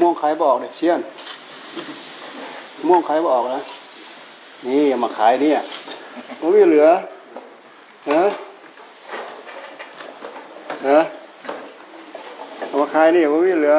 ม่วงขายบอกเลยเชี่ยนม่วงขายบอกนะนี่มาขายเนี่ยมันไม่เหลือฮะฮะมาขายนี่มันไม่เหลือ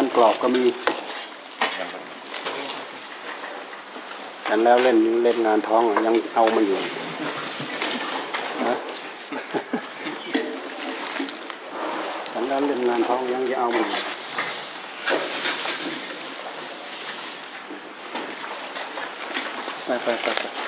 พันกรอบก็มีแต่แล้วเล่นเล่นงานท้องยังเอามันอยู่นะแต่แล้วเล่นงานท้องยังจะเอามันอยู่ไปไปไป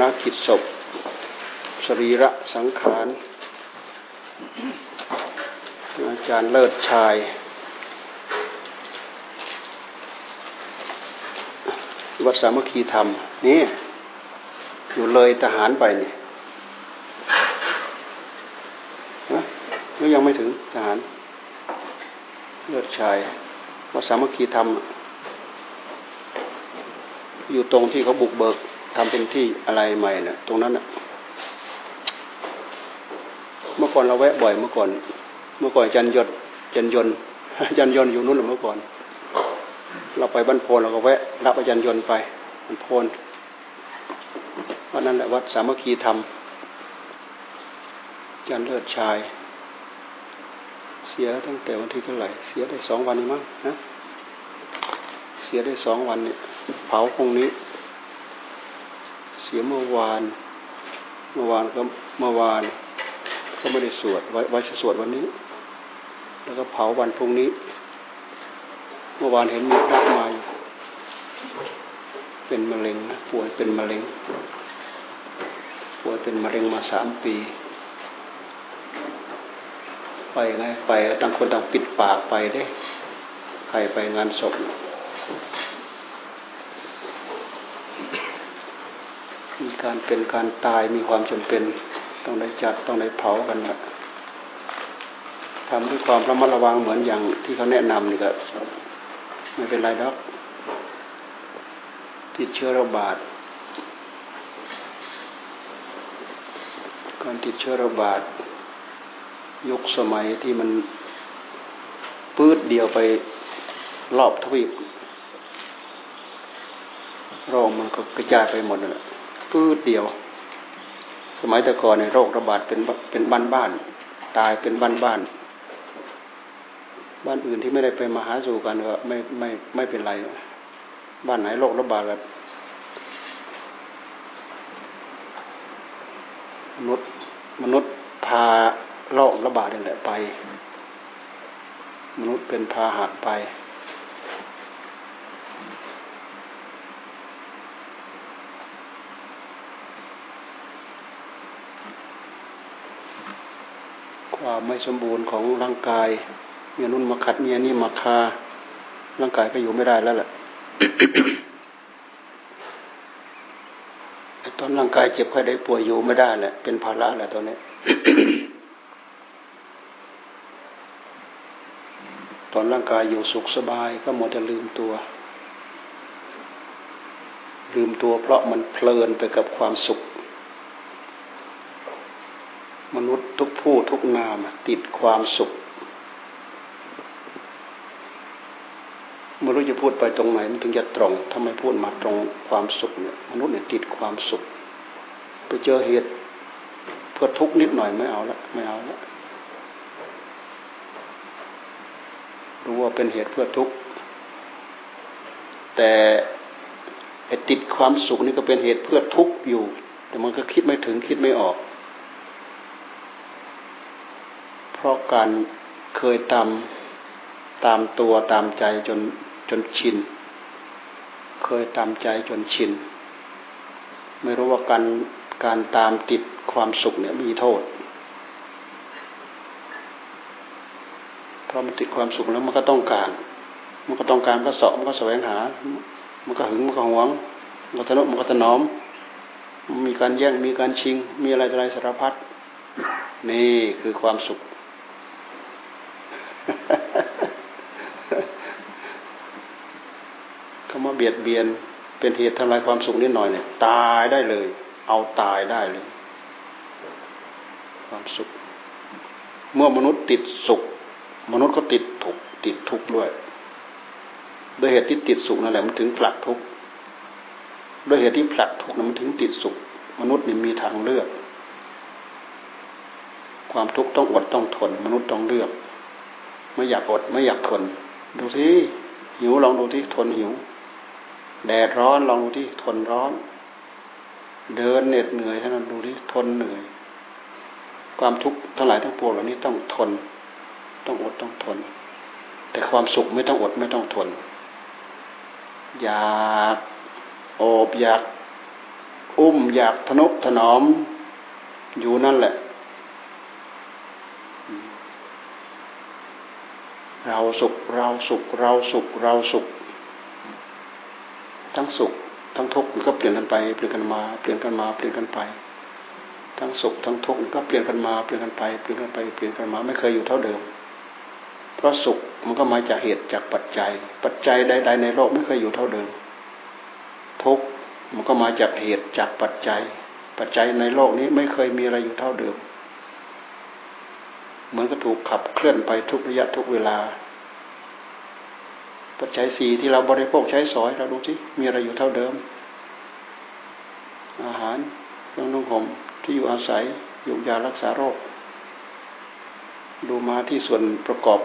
นักกิจศพ สรีระสังขารอาจารย์เลิศชาย วัดสามัคคีธรรม นี่ อยู่เลยทหารไปนี่ก็ยังไม่ถึงทหาร เลือดชายวัดสามัคคีธรรม อยู่ตรงที่เขาบุกเบิก ทำเป็นที่อะไรใหม่นะ่ะ ตรงนั้นนะ่ะ เมื่อก่อนเราแวะบ่อยเมื่อก่อน เมื่อก่อนจันยศจันยนจันยนอยู่นู้นหรือเมื่อก่อน เราไปบ้านโพนเราก็แวะ รับอาจารย์ยนต์ไปบ้านโพนวันนั้นแหละวัดสามัคคีธรรมจารย์เลิศชาย เสียตั้งแต่วันที่เท่าไหร่ เสียได้สองวันนี้มั้งนะเสียได้สองวันเนี่ย เผาพรุ่งนี้ สียเมื่อวาน เมื่อวานก็เมื่อวานก็ไม่ได้สวดไว้ไว้สวดวันนี้ แล้วก็เผาวันพรุ่งนี้ เมื่อวานเห็นมีพระมายเป็นมะเร็งนะป่วยเป็นมะเร็งป่วยเป็นมะเร็งมาสามปี ไปไงไปต่างคนต่างปิดปากไปได้ใครไปงานศพมี การเป็นการตายมีความจำเป็น ต้องได้จัดต้องได้เผากันนะทำด้วยความระมัดระวังเหมือนอย่างที่เขาแนะนำนี่ก็ไม่เป็นไรดอกติดเชื้อระบาด การติดเชื้อระบาด ยุคสมัยที่มันปื้ดเดียวไปรอบทวีปโรคมันก็กระจายไปหมดเลย ปื้ดเดียว สมัยแต่ก่อนในโรคระบาดเป็นเป็นบ้านบ้านตายเป็นบ้านบ้านบ้านอื่นที่ไม่ได้ไปมาหาสู่กันก็ไม่ไม่ไม่เป็นไร บ้านไหนโรคระบาดแบบมนุษย์มนุษย์พาโรคระบาดนี่แหละไป มนุษย์เป็นพาหะไป ความไม่สมบูรณ์ของร่างกายเมียนุ่นมาขัดเมียนี่มาคา ร่างกายก็อยู่ไม่ได้แล้วแหละตอนร่างกายเจ็บไข้ได้ป่วยอยู่ไม่ได้แหละเป็นภาระแหละตอนนี้ตอนร่างกายอยู่สุขสบายก็หมดจะลืมตัว ลืมตัวเพราะมันเพลินไปกับความสุข มนุษย์ ทุกนามติดความสุขไม่รู้จะพูดไปตรงไหนมันถึงจะตรงถ้าไมพูดมาตรงความสุขเนี่ยมนุษย์เนี่ยติดความสุข ไปเจอเหตุเพื่อทุกข์นิดหน่อยไม่เอาละไม่เอาละรู้ว่าเป็นเหตุเพื่อทุกข์แต่ติดความสุขนี่ก็เป็นเหตุเพื่อทุกข์อยู่ แต่มันก็คิดไม่ถึงคิดไม่ออก เพ ราะการเคยตามตามตัวตามใจจนจนชิน เคยตามใจจนชิน ไม่รู้ว่าการการตามติดความสุขเนี่ยมีโทษเพราะมันติดความสุขแล้วมันก็ต้องการ มันก็ต้องการก็เสาะมันก็แสวงหา มันก็หึงมันก็หวง มันก็ทะนุมันก็ถนอม มีการแย่งมีการชิง มีอะไรอะไรสารพัดนี่คือความสุขคำว่า เบียดเบียนเป็นเหตุทำลายความสุขนิดหน่อยเนี่ย ตายได้เลย เอาตายได้เลย ความสุข เมื่อมนุษย์ติดสุข มนุษย์ก็ติดทุกติดทุกข์ด้วยโดยเหตุที่ติดสุขนั่นแหละมันถึงผลักทุกข์โดยเหตุที่ผลักทุกข์นั้นมันถึงติดสุข มนุษย์นี่มีทางเลือก ความทุกข์ต้องอดต้องทน มนุษย์ต้องเลือก ไม่อยากอดไม่อยากทน ดูที่หิวลองดูที่ทนหิว แดดร้อนลองดูที่ทนร้อน เดินเหน็ดเหนื่อยท่านั้นดูที่ทนเหนื่อย ความทุกข์ทั้งหลายทั้งปวงเหล่านี้ต้องทน ต้องอดต้องทน แต่ความสุขไม่ต้องอดไม่ต้องทน อยากโอบอยาก อุ้มอยากทนุถนอม อยู่นั่นแหละ เราสุขเราสุขเราสุขเราสุข ทั้งสุข ทั้งทุกข์มันก็เปลี่ยนกันไปเปลี่ยนกันมาเปลี่ยนกันมาเปลี่ยนกันไป ทั้งสุขทั้งทุกข์มันก็เปลี่ยนกันมาเปลี่ยนกันไปเปลี่ยนกันไปเปลี่ยนกันมาไม่เคยอยู่เท่าเดิม เพราะสุขมันก็มาจากเหตุจากปัจจัย ปัจจัยใด ๆ ในโลกไม่เคยอยู่เท่าเดิม ทุกข์มันก็มาจากเหตุจากปัจจัย ปัจจัยในโลกนี้ไม่เคยมีอะไรอยู่เท่าเดิม เหมือนก็ถูกขับเคลื่อนไปทุกระยะทุกเวลา ปัจจัยสี่ที่เราบริโภคใช้สอยเราดูที่มีอะไรอยู่เท่าเดิม อาหารเครื่องนุ่งห่มที่อยู่อาศัยยุกยารักษาโรค ดูมาที่ส่วนประกอบ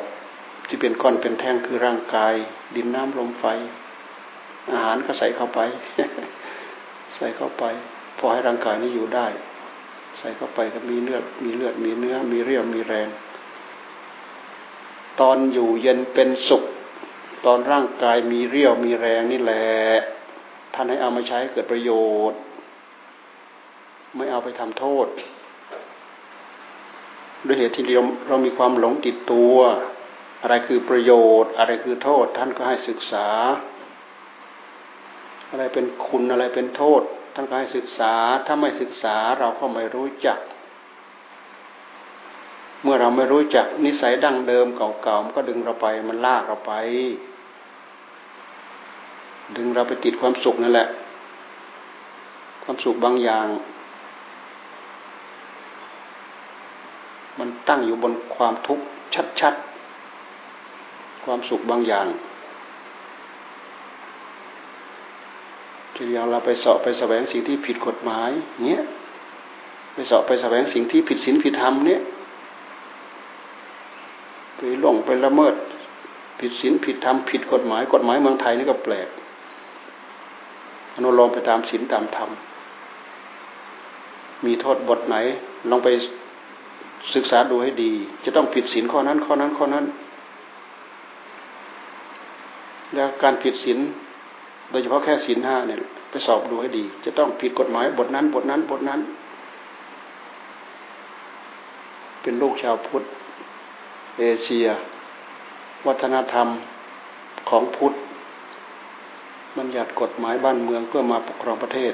ที่เป็นก้อนเป็นแท่งคือร่างกาย ดินน้ำลมไฟ อาหารก็ใส่เข้าไป ใส่เข้าไป พอให้ร่างกายนี้อยู่ได้ ใส่เข้าไปก็มีเลือดมีเลือดมีเนื้อ มีเรี่ยวมีแรง ตอนอยู่เย็นเป็นสุข ตอนร่างกายมีเรี่ยวมีแรงนี่แหละท่านให้เอามาใช้เกิดประโยชน์ ไม่เอาไปทำโทษด้วยเหตุที่เราเรามีความหลงติดตัว อะไรคือประโยชน์ อะไรคือโทษ ท่านก็ให้ศึกษา อะไรเป็นคุณอะไรเป็นโทษ ท่านก็ให้ศึกษา ถ้าไม่ศึกษาเราก็ไม่รู้จัก เมื่อเราไม่รู้จักนิสัยดั้งเดิมเก่าๆมันก็ดึงเราไป มันลากเราไป ดึงเราไปติดความสุขนั่นแหละ ความสุขบางอย่าง มันตั้งอยู่บนความทุกข์ชัดๆ ความสุขบางอย่างทีอย่างเราไปเสอบไปแสวงสิ่งที่ผิดกฎหมายเนี้ยไปเสอบไปแสวงสิ่งที่ผิดศีลผิดธรรมเนี้ยไปหลงไปละเมิด ผิดศีลผิดธรรมผิดกฎหมายกฎหมายเมืองไทยนี่ก็แปลก อนุโลมไปตามศีลตามธรรม มีโทษบทไหน ลองไปศึกษาดูให้ดี จะต้องผิดศีลข้อนั้นข้อนั้นข้อนั้น แล้วการผิดศีลโดยเฉพาะแค่ศีลห้าเนี่ยไปสอบดูให้ดี จะต้องผิดกฎหมายบทนั้น บทนั้นบทนั้น เป็นลูกชาวพุทธ เอเชีย วัฒนธรรมของพุทธ บัญญัติกฎหมายบ้านเมืองเพื่อมาปกครองประเทศ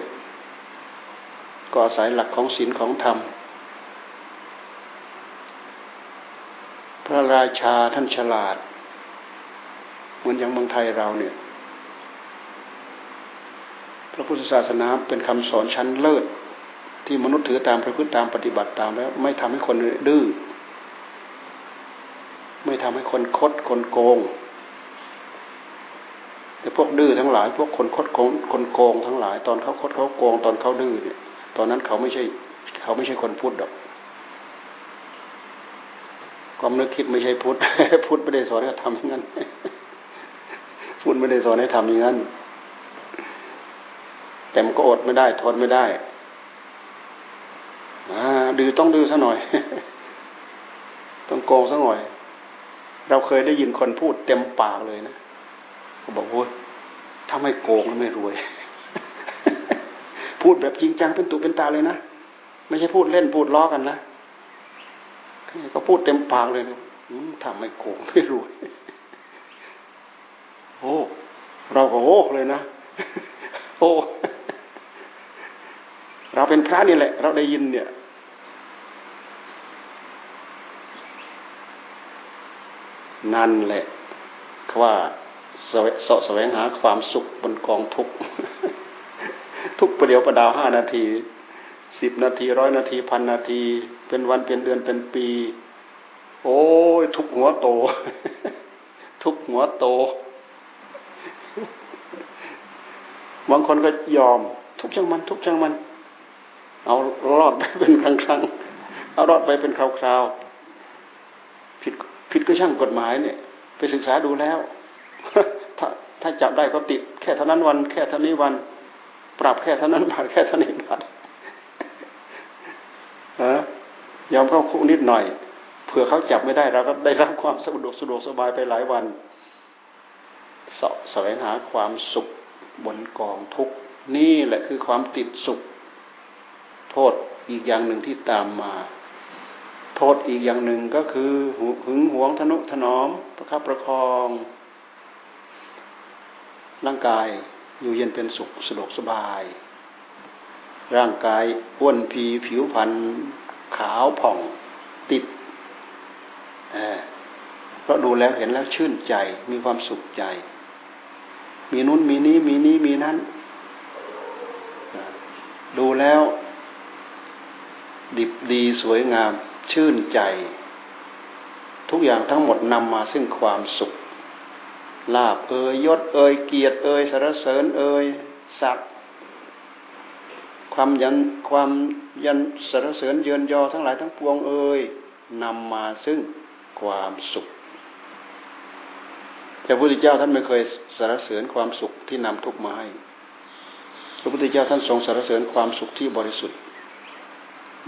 ก็อาศัยหลักของศีลของธรรม พระราชาท่านฉลาด เหมือนอย่างเมืองไทยเราเนี่ย พระพุทธศาสนาเป็นคำสอนชั้นเลิศ ที่มนุษย์ถือตามประพฤติตามปฏิบัติตามแล้ว ไม่ทำให้คนดื้อ ไม่ทำให้คนคดคนโกง แต่พวกดื้อทั้งหลาย พวกคนคดโกงคนโกงทั้งหลาย ตอนเขาคดเขาโกง ตอนเขาดื้อเนี่ย ตอนนั้นเขาไม่ใช่ เขาไม่ใช่คนพูดดอกความนึกคิดไม่ใช่พุทธพุทธไม่ได้สอนให้ทำอย่างนั้นพุทธไม่ได้สอนให้ทำอย่างนั้นแต่มันก็อดไม่ได้ทนไม่ได้ดื้อต้องดื้อซะหน่อย ต้องโกงซะหน่อย เราเคยได้ยินคนพูดเต็มปากเลยนะ เขาบอกว่าถ้าไม่โกงไม่รวย พูดแบบจริงจังเป็นตุเป็นตาเลยนะไม่ใช่พูดเล่นพูดล้อกันนะก็พูดเต็มปากเลยนะทำไม่โกงไม่รวย โอ้ เราก็โอ้เลยนะ โอ้ เราเป็นพระนี่แหละ เราได้ยินเนี่ยนั่นแหละคือว่า สาะแสวงหาความสุขบนกองทุกทุกประเดี๋ยวประดาวห้านาทีสิบนาทีร้อยนาทีพันนาที เป็นวันเป็นเดือนเป็นปี โอ้ยทุกหัวโต ทุกหัวโตบางคนก็ยอม ทุกช่างมัน ทุกช่างมัน เอารอดไปเป็นครั้งครั้งเอารอดไปเป็นคราวคราวผิดผิดก็ช่างกฎหมายเนี่ย ไปศึกษาดูแล้ว ถ้าถ้าจับได้ก็ติด แค่เท่านั้นวัน แค่เท่านี้วัน ปรับแค่เท่านั้นบาทแค่เท่านี้บาทยอมเข้าคุกนิดหน่อยเผื่อเขาจับไม่ได้เราก็ได้รับความสะดวกสะดวกสบายไปหลายวันสะแสวงหาความสุขบนกองทุกนี่แหละคือความติดสุข โทษอีกอย่างหนึ่งที่ตามมา โทษอีกอย่างหนึ่งก็คือหึงหวงทนุถนอมประคับประคอง ร่างกายอยู่เย็นเป็นสุขสะดวกสบาย ร่างกายอ้วนพีผิวพรรณขาวผ่องติดเพราะดูแล้วเห็นแล้วชื่นใจมีความสุขใจ มีนู้นมีนี้มีนี้มีนั้น ดูแล้ว ดิบดีสวยงามชื่นใจ ทุกอย่างทั้งหมดนำมาซึ่งความสุขลาบเอยยศเอยเกียรติ เอ่ยสรรเสริญเอ่ยศักความยันความยันสรรเสริญเยือนยอทั้งหลายทั้งปวงเอ่ยนำมาซึ่งความสุขแต่พระพุทธเจ้าท่านไม่เคยสรรเสริญความสุขที่นำทุกมาให้พระพุทธเจ้าท่านทรงสรรเสริญความสุขที่บริสุทธิ์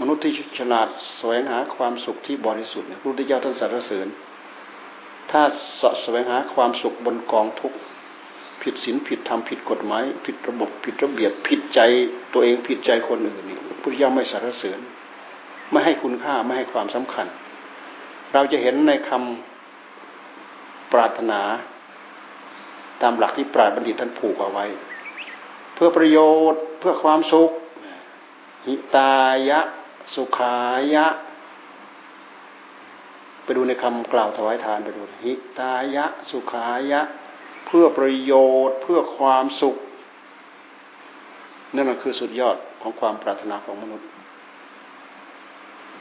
มนุษย์ที่ฉลาดแสวงหาความสุขที่บริสุทธิ์พระพุทธเจ้าท่านสรรเสริญ ถ้าสะแสวงหาความสุขบนกองทุก ผิดศีลผิดธรรมผิดกฎหมาย ผิดระบบผิดระเบียบผิดใจตัวเองผิดใจคนอื่นนี่พุทธเจ้าไม่สรรเสริญไม่ให้คุณค่าไม่ให้ความสำคัญ เราจะเห็นในคำปรารถนา ตามหลักที่ปราชญ์บัณฑิตท่านผูกเอาไว้ เพื่อประโยชน์เพื่อความสุขหิตายะ สุขายะ ไปดูในคำกล่าวถวายทานไปดูหิตายะ สุขายะ เพื่อประโยชน์เพื่อความสุข นั่นคือสุดยอดของความปรารถนาของมนุษย์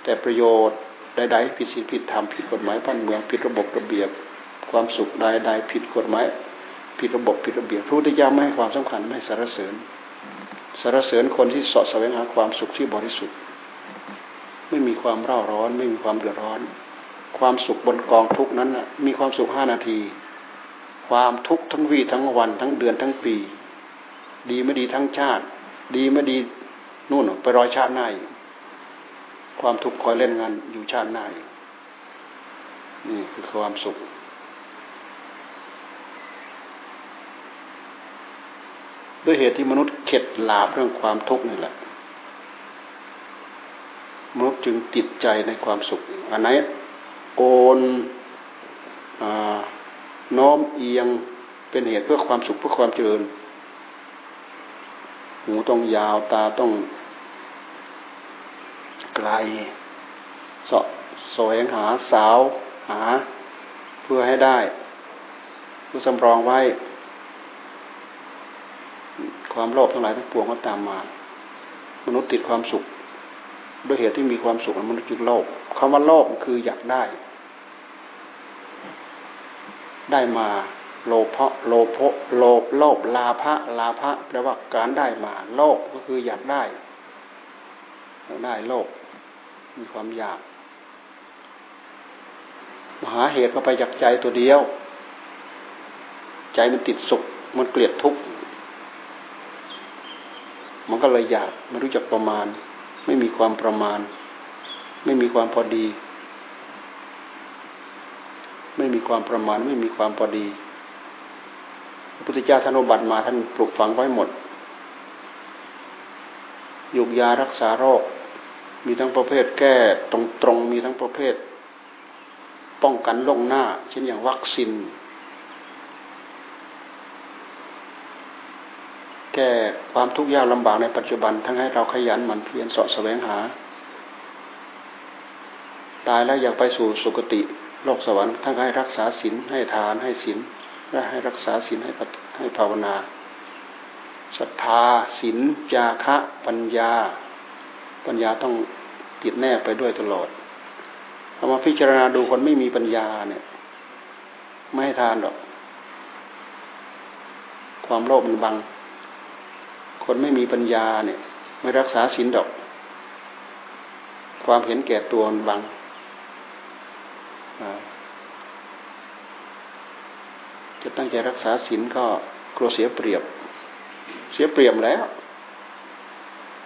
แต่ประโยชน์ใดๆผิดศีลผิดธรรมผิดกฎหมายบ้านเมืองผิดระบบระเบียบ ความสุขใดๆผิดกฎหมายผิดระบบผิดระเบียบพระพุทธเจ้าไม่ให้ความสำคัญไม่สรรเสริญสรรเสริญคนที่สาะแสวงหาความสุขที่บริสุทธิ์ ไม่มีความเร่าร้อน ไม่มีความเดือดร้อน ความสุขบนกองทุกนั้นมีความสุขห้านาที ความทุกข์ทั้งวีทั้งวัน ทั้งเดือนทั้งปี ดีไม่ดีทั้งชาติ ดีไม่ดีนู่นไปรอยชาติหน้าความทุกข์คอยเล่นงานอยู่ชาติหน้านี่คือความสุขด้วยเหตุที่มนุษย์เข็ดหลาบเรื่องความทุกข์นี่แหละมนุษย์จึงติดใจในความสุข อันไหนโกนอ่า นน้อมเอียงเป็นเหตุเพื่อความสุขเพื่อความเจริญ หูต้องยาวตาต้องไกลสาะแสวงหาสาวหา เพื่อให้ได้เพื่อสำรองไว้ ความโลภทั้งหลายทั้งปวงก็ตามมา มนุษย์ติดความสุข ด้วยเหตุที่มีความสุขมนุษย์จึงโลภคำว่าโลภคืออยากได้ ได้มาโลภะโลภะโลภโลภลาภะลาภะแปลว่าการได้มา โลภก็คืออยากได้อยากได้โลภมีความอยาก มหาเหตุก็ไปจากใจตัวเดียว ใจมันติดสุข มันเกลียดทุกข์มันก็เลยอยากไม่รู้จักประมาณ ไม่มีความประมาณ ไม่มีความพอดี ไม่มีความประมาณไม่มีความพอดี พระพุทธเจ้าท่านอบัติมาท่านปลูกฝังไว้หมดยุกยารักษาโรค มีทั้งประเภทแก้ตรงๆมีทั้งประเภท ป้องกันลงหน้า เช่นอย่างวัคซีนแก้ความทุกข์ยากลำบากในปัจจุบัน ทั้งให้เราขยันหมั่นเพียรสาะแสวงหา ตายแล้วอยากไปสู่สุคติ โลกสวรรค์ทั้งให้รักษาศีลให้ทานให้ศีลและให้รักษาศีลให้ให้ภาวนาศรัทธาศีลจาคะปัญญา ปัญญาต้องติดแนบไปด้วยตลอดเอามาพิจารณาดูคนไม่มีปัญญาเนี่ย ไม่ให้ทานหรอก ความโลภมันบัง คนไม่มีปัญญาเนี่ย ไม่รักษาศีลดอก ความเห็นแก่ตัวมันบัง จะตั้งใจรักษาศีลก็กลัวเสียเปรียบ เสียเปรียบแล้ว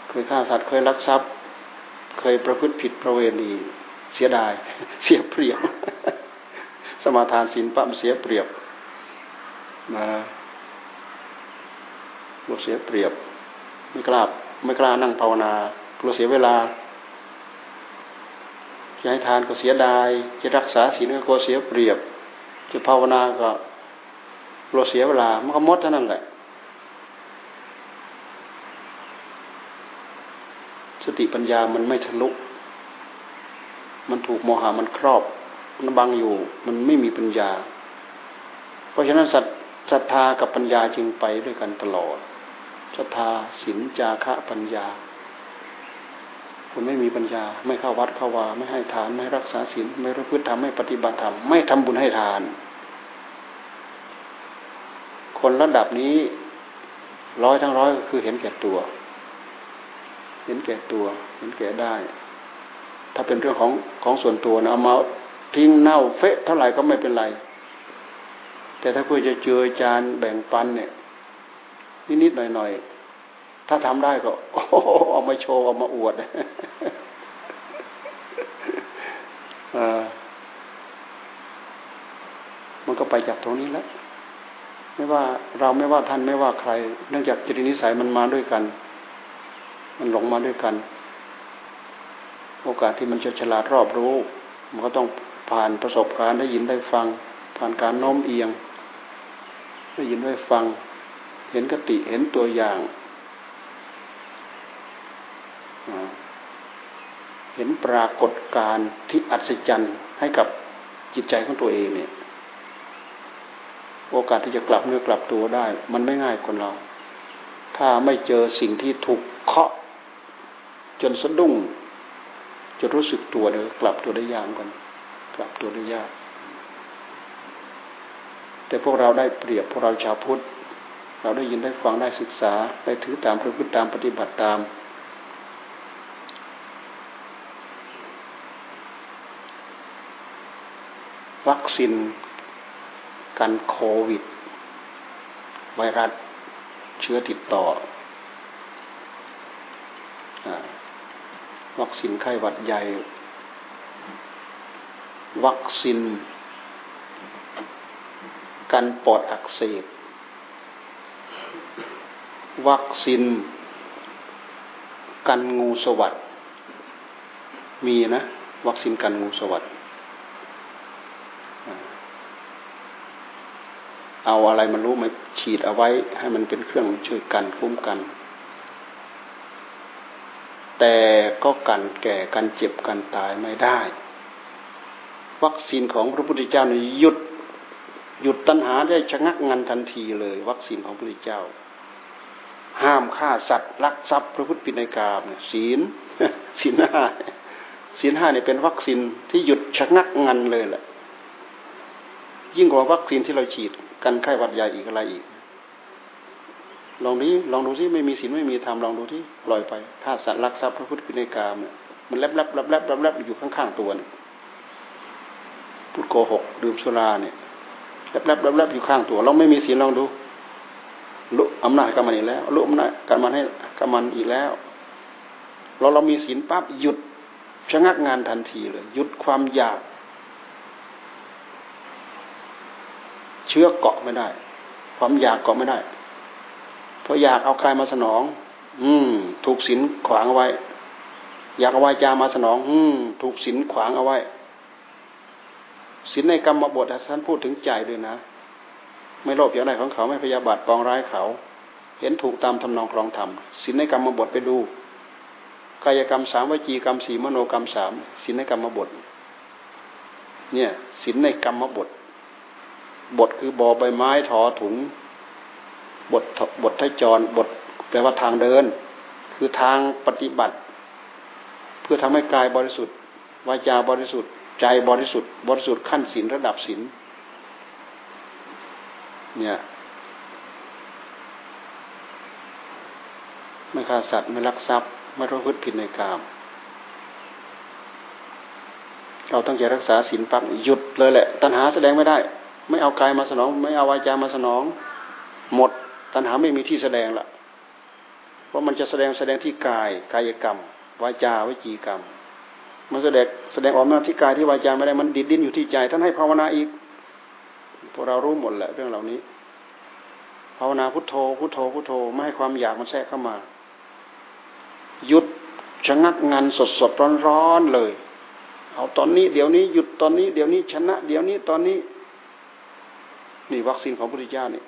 เคยฆ่าสัตว์เคยลักทรัพย์ เคยประพฤติผิดประเวณีเสียดาย เสียเปรียบ สมาทานศีลปั๊มเสียเปรียบมาบวเสียเปรียบ ไม่กล้าไม่กล้านั่งภาวนากลัวเสียเวลา จะให้ทานก็เสียดาย จะรักษาศีลก็เสียเปรียบ จะภาวนาก็กลัวเสียเวลา มันก็มดเท่านั้นแหละ สติปัญญามันไม่ทะลุ มันถูกโมหะมันครอบ มันบังอยู่ มันไม่มีปัญญา เพราะฉะนั้นศรัทธากับปัญญาจึงไปด้วยกันตลอด ศรัทธาศีลจาคะปัญญา คนไม่มีปัญญา ไม่เข้าวัดเข้าวา ไม่ให้ทาน ไม่รักษาศีลไม่รู้พฤติธรรมไม่ปฏิบัติธรรมไม่ทำบุญให้ทาน คนระดับนี้ร้อยทั้งร้อยก็คือเห็นแก่ตัว เห็นแก่ตัว เห็นแก่ได้ ถ้าเป็นเรื่องของของส่วนตัวนะเอามาทิ้งเน่าเฟะเท่าไหร่ก็ไม่เป็นไร แต่ถ้าเพื่อจะเจอจานแบ่งปันเนี่ยนิดๆหน่อยๆ ถ้าทำได้ก็เอามาโชว์เอามาอวดมันก็ไปจากตรงนี้แล้วไม่ว่าเราไม่ว่าท่านไม่ว่าใคร เนื่องจากจิตนิสัยมันมาด้วยกัน มันหลงมาด้วยกัน โอกาสที่มันจะฉลาดรอบรู้ มันก็ต้องผ่านประสบการณ์ได้ยินได้ฟัง ผ่านการโน้มเอียง ได้ยินได้ฟัง เห็นกติเห็นตัวอย่าง เห็นปรากฏการณ์ที่อัศจรรย์ให้กับจิตใจของตัวเองเนี่ย โอกาสที่จะกลับเนื้อกลับตัวได้ มันไม่ง่ายคนเรา ถ้าไม่เจอสิ่งที่ถูกเคาะ จนสะดุ้งจะรู้สึกตัวเด้อกลับตัวได้ยากกัน กลับตัวได้ยาก แต่พวกเราได้เปรียบพวกเราชาวพุทธ เราได้ยินได้ฟังได้ศึกษาได้ถือตามประพฤติตามปฏิบัติตาม วัคซีนกันโควิด ไวรัสเชื้อติดต่อวัคซีนไข้หวัดใหญ่ วัคซีนกันปอดอักเสบ วัคซีนกันงูสวัสดมีนะ วัคซีนกันงูสวัสด เอาอะไรมันรู้มาฉีดเอาไว้ ให้มันเป็นเครื่องช่วยกันคุ้มกัน แต่ก็กันแก่กันเจ็บกันตายไม่ได้ วัคซีนของพระพุทธเจ้านี่หยุดหยุดตัณหาได้ชะงักงันทันทีเลย วัคซีนของพระพุทธเจ้า ห้ามฆ่าสัตว์ลักทรัพย์พระพุทธปิณกรรมศีลศีลห้าศีลห้าเนี่ยเป็นวัคซีนที่หยุดชะงักงันเลยแหละยิ่งกว่าวัคซีนที่เราฉีด กันไข้หวัดใหญ่อีกอะไรอีก ลองนี้ลองดูที่ไม่มีศีลไม่มีธรรมลองดูที่ปล่อยไปฆ่าสัตว์รักทรัพย์พระพุทธพินัยกรรมเนี่ยมันแลบแลบแลบแลบแลบแลบอยู่ข้างๆตัวเนี่ยพูดโกหกดื่มสุราเนี่ยแลบแลบแลบแลบอยู่ข้างตัว เราไม่มีศีลลองดูลุอำนาจกับมันอีกแล้วลุอำนาจกับมันให้กับมันอีกแล้ว เราเรามีศีลปั๊บหยุดชะงักงานทันทีเลย หยุดความอยาก เชื้อเกาะไม่ได้ ความอยากเกาะไม่ได้ เพราะอยากเอากายมาสนอง อืม ถูกศีลขวางเอาไว้ อยากเอาวาจามาสนอง อืม ถูกศีลขวางเอาไว้ศีลในกรรมบทท่านพูดถึงใจด้วยนะ ไม่โลภอย่างไรของเขาไม่พยาบาทปองร้ายเขา เห็นถูกตามทำนองครองธรรมศีลในกรรมบทไปดู กายกรรมสามวิจีกรรมสี่มโนกรรมสามศีลในกรรมบทเนี่ยศีลในกรรมบท บทคือบอใบไม้ถอถุง บทบททจรบทแปลว่าทางเดิน คือทางปฏิบัติ เพื่อทำให้กายบริสุทธิ์วาจาบริสุทธิ์ ใจบริสุทธิ์ บริสุทธิ์ขั้นศีลระดับศีลเนี่ย ไม่ฆ่าสัตว์ไม่ลักทรัพย์ ไม่รู้พฤติผิดในกามเราต้องใจรักษาศีลปักหยุดเลยแหละ ตัณหาแสดงไม่ได้ ไม่เอากายมาสนอง ไม่เอาวาจามาสนอง หมดตัณหาไม่มีที่แสดงละเพราะมันจะแสดงแสดงที่กายกายกรรมวาจาวิจีกรรม มันแสดงแสดงออกมาที่กายที่วาจาไม่ได้มันดิดดิ้นอยู่ที่ใจ ท่านให้ภาวนาอีกพวกเรารู้หมดแหละเรื่องเหล่านี้ ภาวนาพุทโธพุทโธพุทโธไม่ให้ความอยากมันแทรกเข้ามาหยุดชะงักงานสดสดร้อนร้อนเลย เอาตอนนี้เดี๋ยวนี้หยุดตอนนี้เดี๋ยวนี้ชนะ เดี๋ยวนี้ตอนนี้ นี่วัคซีนของพระพุทธเจ้าเนี่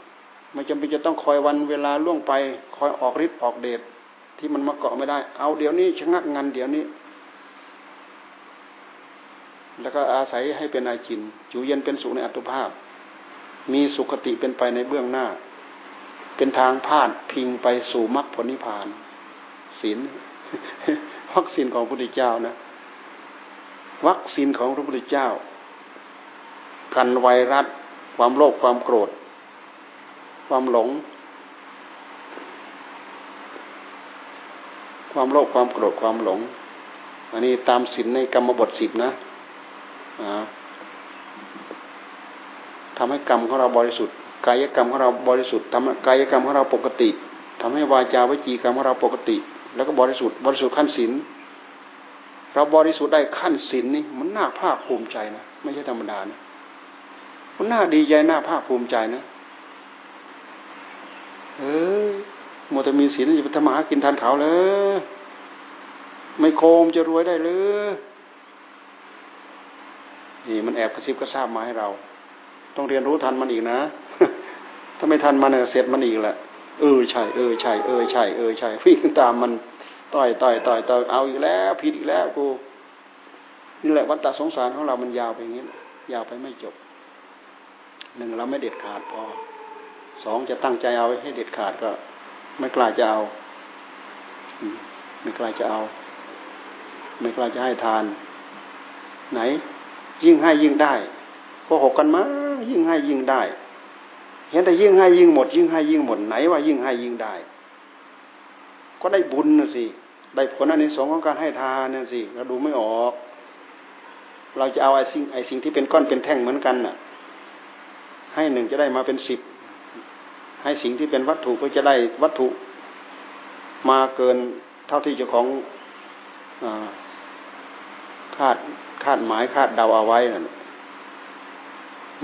ไม่จำเป็นจะต้องคอยวันเวลาล่วงไป คอยออกฤทธิ์ออกเดชที่มันมาเกาะไม่ได้ เอาเดี๋ยวนี้ชะงักงันเดี๋ยวนี้ แล้วก็อาศัยให้เป็นอาจินอยู่เย็นเป็นสุขในอัตภาพ มีสุขติเป็นไปในเบื้องหน้า เป็นทางพาดพิงไปสู่มรรคผลนิพพานศีลวัคซีนของพระพุทธเจ้านะวัคซีนของพระพุทธเจ้า กันไวรัส ความโลภความโกรธ ความหลง ความโลภความโกรธความหลง อันนี้ตามศีลในกรรมบทสิบนะทำให้กรรมของเราบริสุทธิ์กายกรรมของเราบริสุทธิ์ทำกายกรรมของเราปกติทำให้วาจาวิจีกรรมของเราปกติ แล้วก็บริสุทธิ์บริสุทธิ์ขั้นศีลเราบริสุทธิ์ได้ขั้นศีลนี่มันน่าภาคภูมิใจนะไม่ใช่ธรรมดานะ มันน่าดีใจน่าภาคภูมิใจนะ เออมัวแต่มีศีลจะไปทำมาหากินทานเขาเลยไม่โคมจะรวยได้เลยนี่มันแอบกระซิบกระซาบมาให้เรา ต้องเรียนรู้ทันมันอีกนะ ถ้าไม่ทันมันเนี่ยเสร็จมันอีกแหละ เออใช่ เออใช่ เออใช่ เออใช่วิ่งตามมันต่อยต่อยต่อยต่อยเอาอีกแล้ว ผิดอีกแล้วกูนี่แหละวัฏสงสารของเรามันยาวไปอย่างนี้ยาวไปไม่จบ หนึ่งเราไม่เด็ดขาดพอสองจะตั้งใจเอาให้เด็ดขาดก็ ไม่กล้าจะเอาไม่กล้าจะเอา ไม่กล้าจะให้ทาน ไหน ยิ่งให้ยิ่งได้โกหกกันมายิ่งให้ยิ่งได้ เห็นแต่ยิ่งให้ยิ่งหมด ยิ่งให้ยิ่งหมดไหนว่ายิ่งให้ยิ่งได้ ก็ได้บุญนะสิได้ผลอันในสองของการให้ทานนั่นสิเราดูไม่ออก เราจะเอาไอ้สิ่งไอ้สิ่งที่เป็นก้อนเป็นแท่งเหมือนกันน่ะ ให้หนึ่งจะได้มาเป็นสิบให้สิ่งที่เป็นวัตถุก็จะได้วัตถุมาเกินเท่าที่เจ้าของคาดคาดหมายคาดเดาเอาไว้น่ะ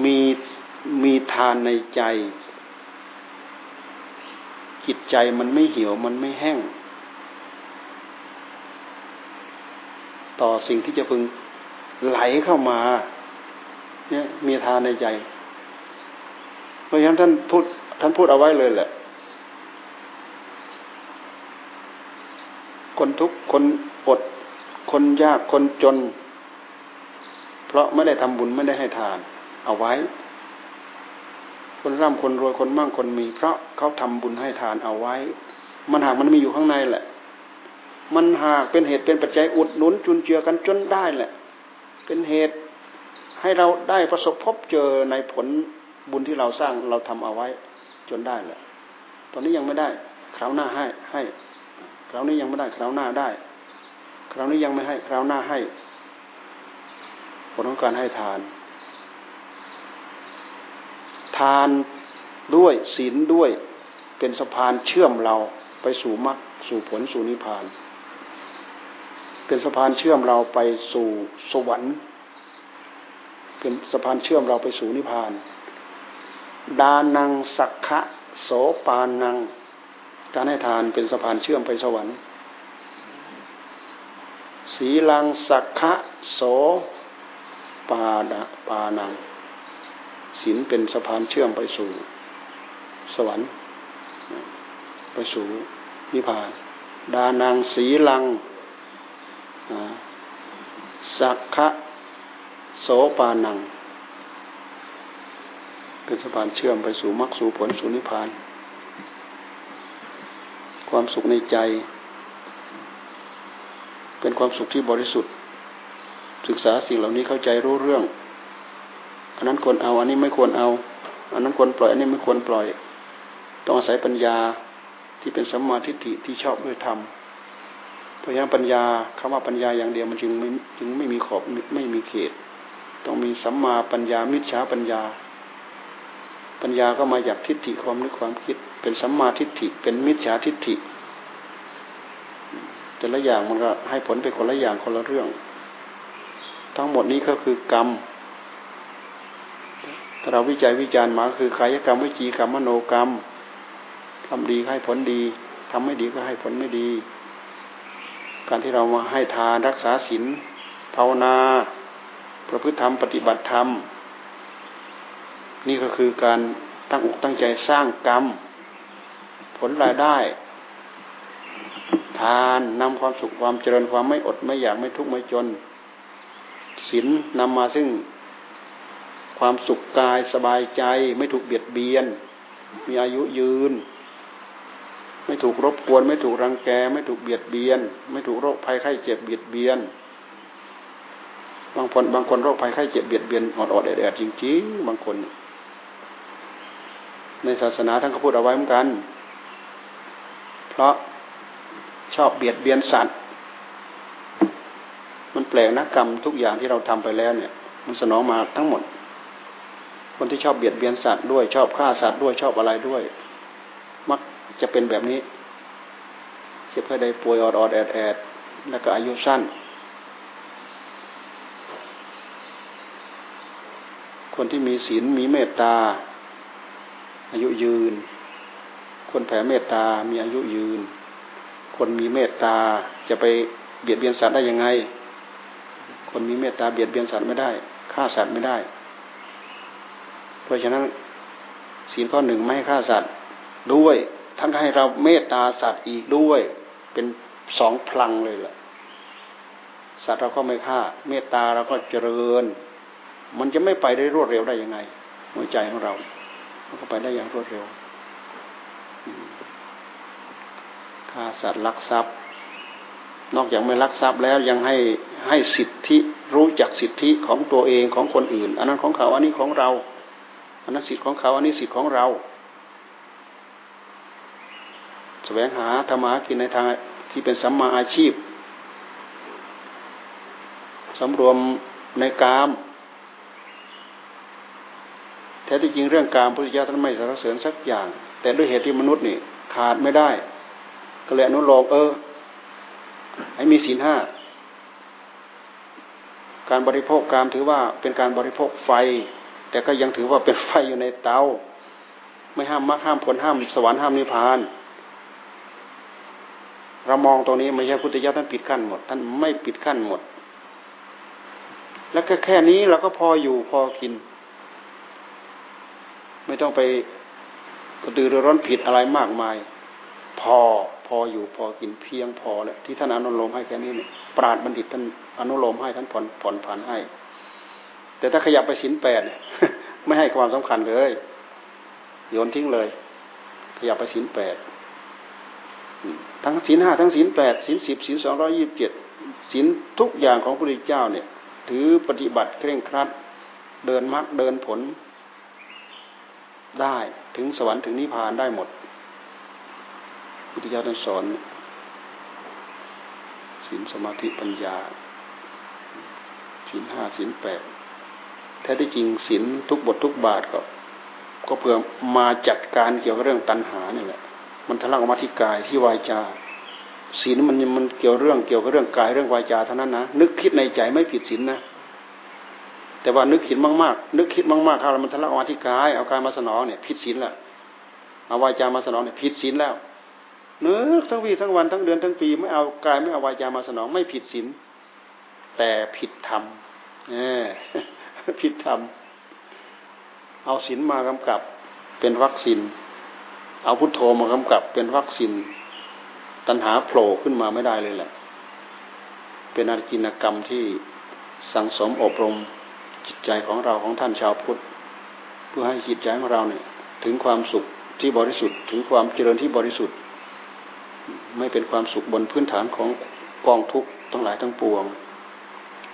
มีมีทานในใจ จิตใจมันไม่เหี่ยวมันไม่แห้ง ต่อสิ่งที่จะพึงไหลเข้ามา เนี่ยมีทานในใจ เพราะฉะนั้นท่านพูดท่านพูดเอาไว้เลยแหละ คนทุกคนอด คนยากคนจน เพราะไม่ได้ทำบุญไม่ได้ให้ทาน เอาไว้ คนร่ำคนรวยคนมั่งคนมี เพราะเขาทำบุญให้ทานเอาไว้ มันหากมันมีอยู่ข้างในแหละ มันหากเป็นเหตุเป็นปัจจัยอุดหนุนจุนเจือกันจนได้แหละ เป็นเหตุให้เราได้ประสบพบเจอในผล บุญที่เราสร้างเราทำเอาไว้จนได้แหละตอนนี้ยังไม่ได้ คราวหน้าให้ให้คราวนี้ยังไม่ได้ คราวหน้าได้ คราวนี้ยังไม่ให้ คราวหน้าให้ ผลของการให้ทาน ทานด้วยศีลด้วยเป็นสะพานเชื่อมเราไปสู่มรรคสู่ผลสู่นิพพาน เป็นสะพานเชื่อมเราไปสู่สวรรค์ เป็นสะพานเชื่อมเราไปสู่นิพพาน ดานังสักขะโสปานัง การให้ทานเป็นสะพานเชื่อมไปสวรรค์ สีลังสักขะโสปาดาปานังศีลเป็นสะพานเชื่อมไปสู่ สวรรค์ ไปสู่นิพพาน ดานังสีลังสักขะโสปานัง เป็นสะพานเชื่อมไปสู่มรรคสู่ผลสู่นิพพาน ความสุขในใจ เป็นความสุขที่บริสุทธิ์ ศึกษาสิ่งเหล่านี้เข้าใจรู้เรื่อง อันนั้นควรเอาอันนี้ไม่ควรเอา อันนั้นควรปล่อย อันนี้ไม่ควรปล่อย ต้องอาศัยปัญญาที่เป็นสัมมาทิฏฐิที่ชอบด้วยธรรมเพราะฉะนั้นปัญญาคำว่าปัญญาอย่างเดียวมันจึงไม่จึงไม่มีขอบไม่มีเขต ต้องมีสัมมาปัญญามิจฉาปัญญา ปัญญาก็มาจากทิฏฐิความนึกความคิด เป็นสัมมาทิฏฐิ เป็นมิจฉาทิฏฐิ แต่ละอย่างมันก็ให้ผลไปคนละอย่างคนละเรื่อง ทั้งหมดนี้ก็คือกรรมถ้าเราวิจัยวิจารณ์มาคือกายกรรมวิจีกรรมมโนกรรมทำดีให้ผลดีทำไม่ดีก็ให้ผลไม่ดี การที่เรามาให้ทานรักษาศีลภาวนา ประพฤติธรรมปฏิบัติธรรม นี่ก็คือการตั้งอกตั้งใจสร้างกรรม ผลรายได้ ทานนำความสุขความเจริญความไม่อดไม่อยากไม่ทุกข์ไม่จนศีลนำมาซึ่งความสุขกายสบายใจ ไม่ถูกเบียดเบียน มีอายุยืน ไม่ถูกรบกวน ไม่ถูกรังแก ไม่ถูกเบียดเบียน ไม่ถูกโรคภัยไข้เจ็บเบียดเบียน บางคนบางคนโรคภัยไข้เจ็บเบียดเบียนอดอดแอดแอดจริงๆบางคน ในศาสนาท่านก็พูดเอาไว้เหมือนกัน เพราะชอบเบียดเบียนสัตว์ มันแปลกนะกรรมทุกอย่างที่เราทำไปแล้วเนี่ย มันสนองมาทั้งหมด คนที่ชอบเบียดเบียนสัตว์ด้วยชอบฆ่าสัตว์ด้วยชอบอะไรด้วย มักจะเป็นแบบนี้เจ็บให้ได้ป่วยอดอดแอดแอดแล้วก็อายุสั้น คนที่มีศีลมีเมตตา อายุยืน คนแผ่เมตตา มีอายุยืน คนมีเมตตาจะไปเบียดเบียนสัตว์ได้ยังไง คนมีเมตตาเบียดเบียนสัตว์ไม่ได้ฆ่าสัตว์ไม่ได้ เพราะฉะนั้นศีลข้อหนึ่งไม่ให้ฆ่าสัตว์ด้วยท่านให้เราเมตตาสัตว์อีกด้วย เป็นสองพลังเลยล่ะ สัตว์เราก็ไม่ฆ่า เมตตาเราก็เจริญ มันจะไม่ไปได้รวดเร็วได้ยังไง หัวใจของเรา มันก็ไปได้อย่างรวดเร็วฆ่าสัตว์ลักทรัพย์ นอกจากไม่ลักทรัพย์แล้วยังให้ให้สิทธิรู้จักสิทธิของตัวเองของคนอื่น อันนั้นของเขาอันนี้ของเราอันนั้นสิทธิของเขาอันนี้สิทธิของเราแสวงหาธรรมะกินในทางที่เป็นสัมมาอาชีพสำรวมในกาม ท้ที่จริงเรื่องกามพุทธิยถาท่านไม่สรรเสริญสักอย่าง แต่ด้วยเหตุที่มนุษย์นี่ขาดไม่ได้ ก็เลยอนุโลมเออ ให้มีศีลห้าการบริโภคกามถือว่าเป็นการบริโภคไฟ แต่ก็ยังถือว่าเป็นไฟอยู่ในเตาไม่ห้ามมรรคห้ามผลห้ามสวรรค์ห้ามนิพพาน เรามองตรงนี้ไม่ใช่พุทธเจ้าท่านปิดกั้นหมด ท่านไม่ปิดกั้นหมด แล้วก็แค่นี้เราก็พออยู่พอกิน ไม่ต้องไปกระตือรือร้นผิดอะไรมากมาย พอพออยู่พอกินเพียงพอแล้วที่ท่านอนุโลมให้แค่นี้เนี่ยปราดบัณฑิตท่านอนุโลมให้ท่านผ่อนผ่อนผันให้ แต่ถ้าขยับไปสินแปดไม่ให้ความสำคัญเลยโยนทิ้งเลย ขยับไปสินแปดทั้งศีลห้าทั้งศีลแปดศีลสิบศีลสองร้อยี่บเจ็ดศีลทุกอย่างของพระพุทธเจ้าเนี่ย ถือปฏิบัติเคร่งครัด เดินมรรคเดินผล ได้ถึงสวรรค์ถึงนิพพานได้หมดพุทธเจ้าท่านสอนศีลสมาธิปัญญาศีลห้าศีลแปดแท้ที่จริงศีลทุกบททุกบาทก็ก็เพื่อมาจัดการเกี่ยวกับเรื่องตัณหานี่แหละ มันทะลักออกมาที่กายที่วายจาศีลมันมันเกี่ยวเรื่องเกี่ยวกับเรื่องกายเรื่องวายจาเท่านั้นนะนึกคิดในใจไม่ผิดศีลนะ แต่ว่านึกคิดมากๆนึกคิดมากๆถ้ามันทะลักออกมาที่กายเอากายมาสนองเนี่ยผิดศีลละเอาวายจามาสนองเนี่ยผิดศีลแล้วนึกทั้งวีทั้งวันทั้งเดือนทั้งปีไม่เอากายไม่เอาวายจามาสนองไม่ผิดศีลแต่ผิดธรรมเออผิดธรรมเอาศีลมากำกับเป็นวัคซีนเอาพุทโธมากำกับเป็นวัคซีนตัณหาโผล่ขึ้นมาไม่ได้เลยแหละ เป็นอาจินกรรมที่สังสมอบรม จิตใจของเราของท่านชาวพุทธเพื่อให้จิตใจของเราเนี่ย ถึงความสุขที่บริสุทธิ์ ถึงความเจริญที่บริสุทธิ์ ไม่เป็นความสุขบนพื้นฐานของกองทุกข์ทั้งหลายทั้งปวง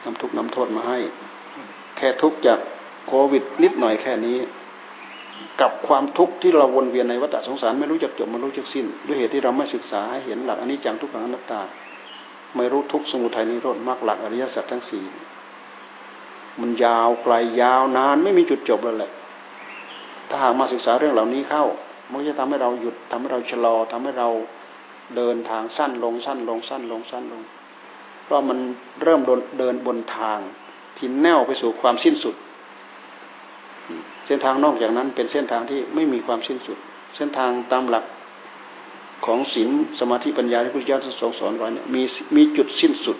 นำทุกข์นำโทษมาให้ แค่ทุกข์จากโควิดนิดหน่อยแค่นี้กับความทุกข์ที่เราวนเวียนในวัฏสงสารไม่รู้จักจบไม่รู้จักสิ้น ด้วยเหตุที่เราไม่ศึกษาให้เห็นหลักอันนี้จังทุกขังอนัตตา ไม่รู้ทุกสมุทัยนิโรธมรรคหลักอริยสัจทั้งสี่ มันยาวไกลยาวนานไม่มีจุดจบเลยแหละ ถ้าหากมาศึกษาเรื่องเหล่านี้เข้า มันจะทำให้เราหยุดทำให้เราชะลอทำให้เราเดินทางสั้นลงสั้นลงสั้นลงสั้นลง เพราะมันเริ่มเดินบนทางที่แน่วไปสู่ความสิ้นสุด เส้นทางนอกจากนั้นเป็นเส้นทางที่ไม่มีความสิ้นสุด เส้นทางตามหลักของศีลสมาธิปัญญาที่พระพุทธเจ้าทรงสอนไว้เนี่ยมีมีจุดสิ้นสุด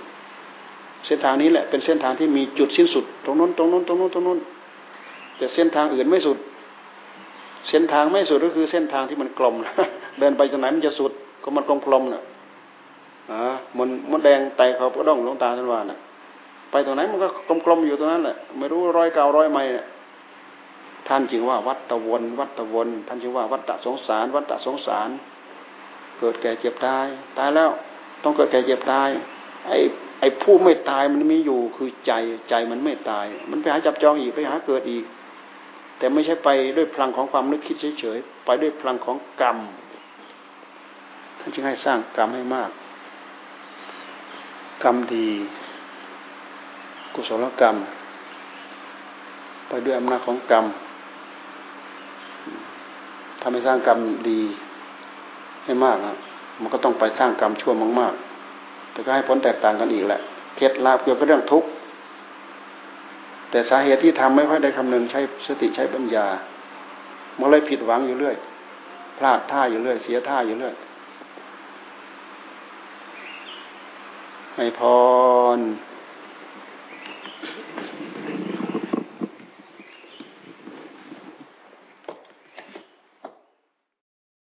เส้นทางนี้แหละเป็นเส้นทางที่มีจุดสิ้นสุด ตรงนู้นตรงนู้นตรงนู้นตรงนู้นแต่เส้นทางอื่นไม่สุด เส้นทางไม่สุดก็คือเส้นทางที่มันกลมเดินไปตรงไหนมันจะสุดก็มันกลมกลมน่ะอ่ามันมดแดงไตเขาก็ต้องลงตาทันวาน่ะ ไปตรงไหนมันก็กลมกลมอยู่ตรงนั้นแหละไม่รู้ร้อยเก่าร้อยใหม่ท่านจึงว่าวัตตะวนวัตตะวน ท่านจึงว่าวัตตะสงสาร วัตตะสงสาร เกิดแก่เจ็บตาย ตายแล้ว ต้องเกิดแก่เจ็บตาย ไอ้ อ้ผู้ไม่ตายมันมีอยู่คือใจใจมันไม่ตาย มันไปหาจับจองอีกไปหาเกิดอีก แต่ไม่ใช่ไปด้วยพลังของความนึกคิดเฉยๆไปด้วยพลังของกรรมท่านจึงให้สร้างกรรมให้มาก กรรมดี กุศลกรรม ไปด้วยอำนาจของกรรมถ้าไม่สร้างกรรมดีให้มากนะมันก็ต้องไปสร้างกรรมชั่วมากๆ แต่ก็ให้ผลแตกต่างกันอีกแหละ เคล็ดลับเกี่ยวกับเรื่องทุกข์ แต่สาเหตุที่ทำไม่ค่อยได้คำนึงใช้สติใช้ปัญญามันเลยผิดหวังอยู่เรื่อย พลาดท่าอยู่เรื่อย เสียท่าอยู่เรื่อยให้พร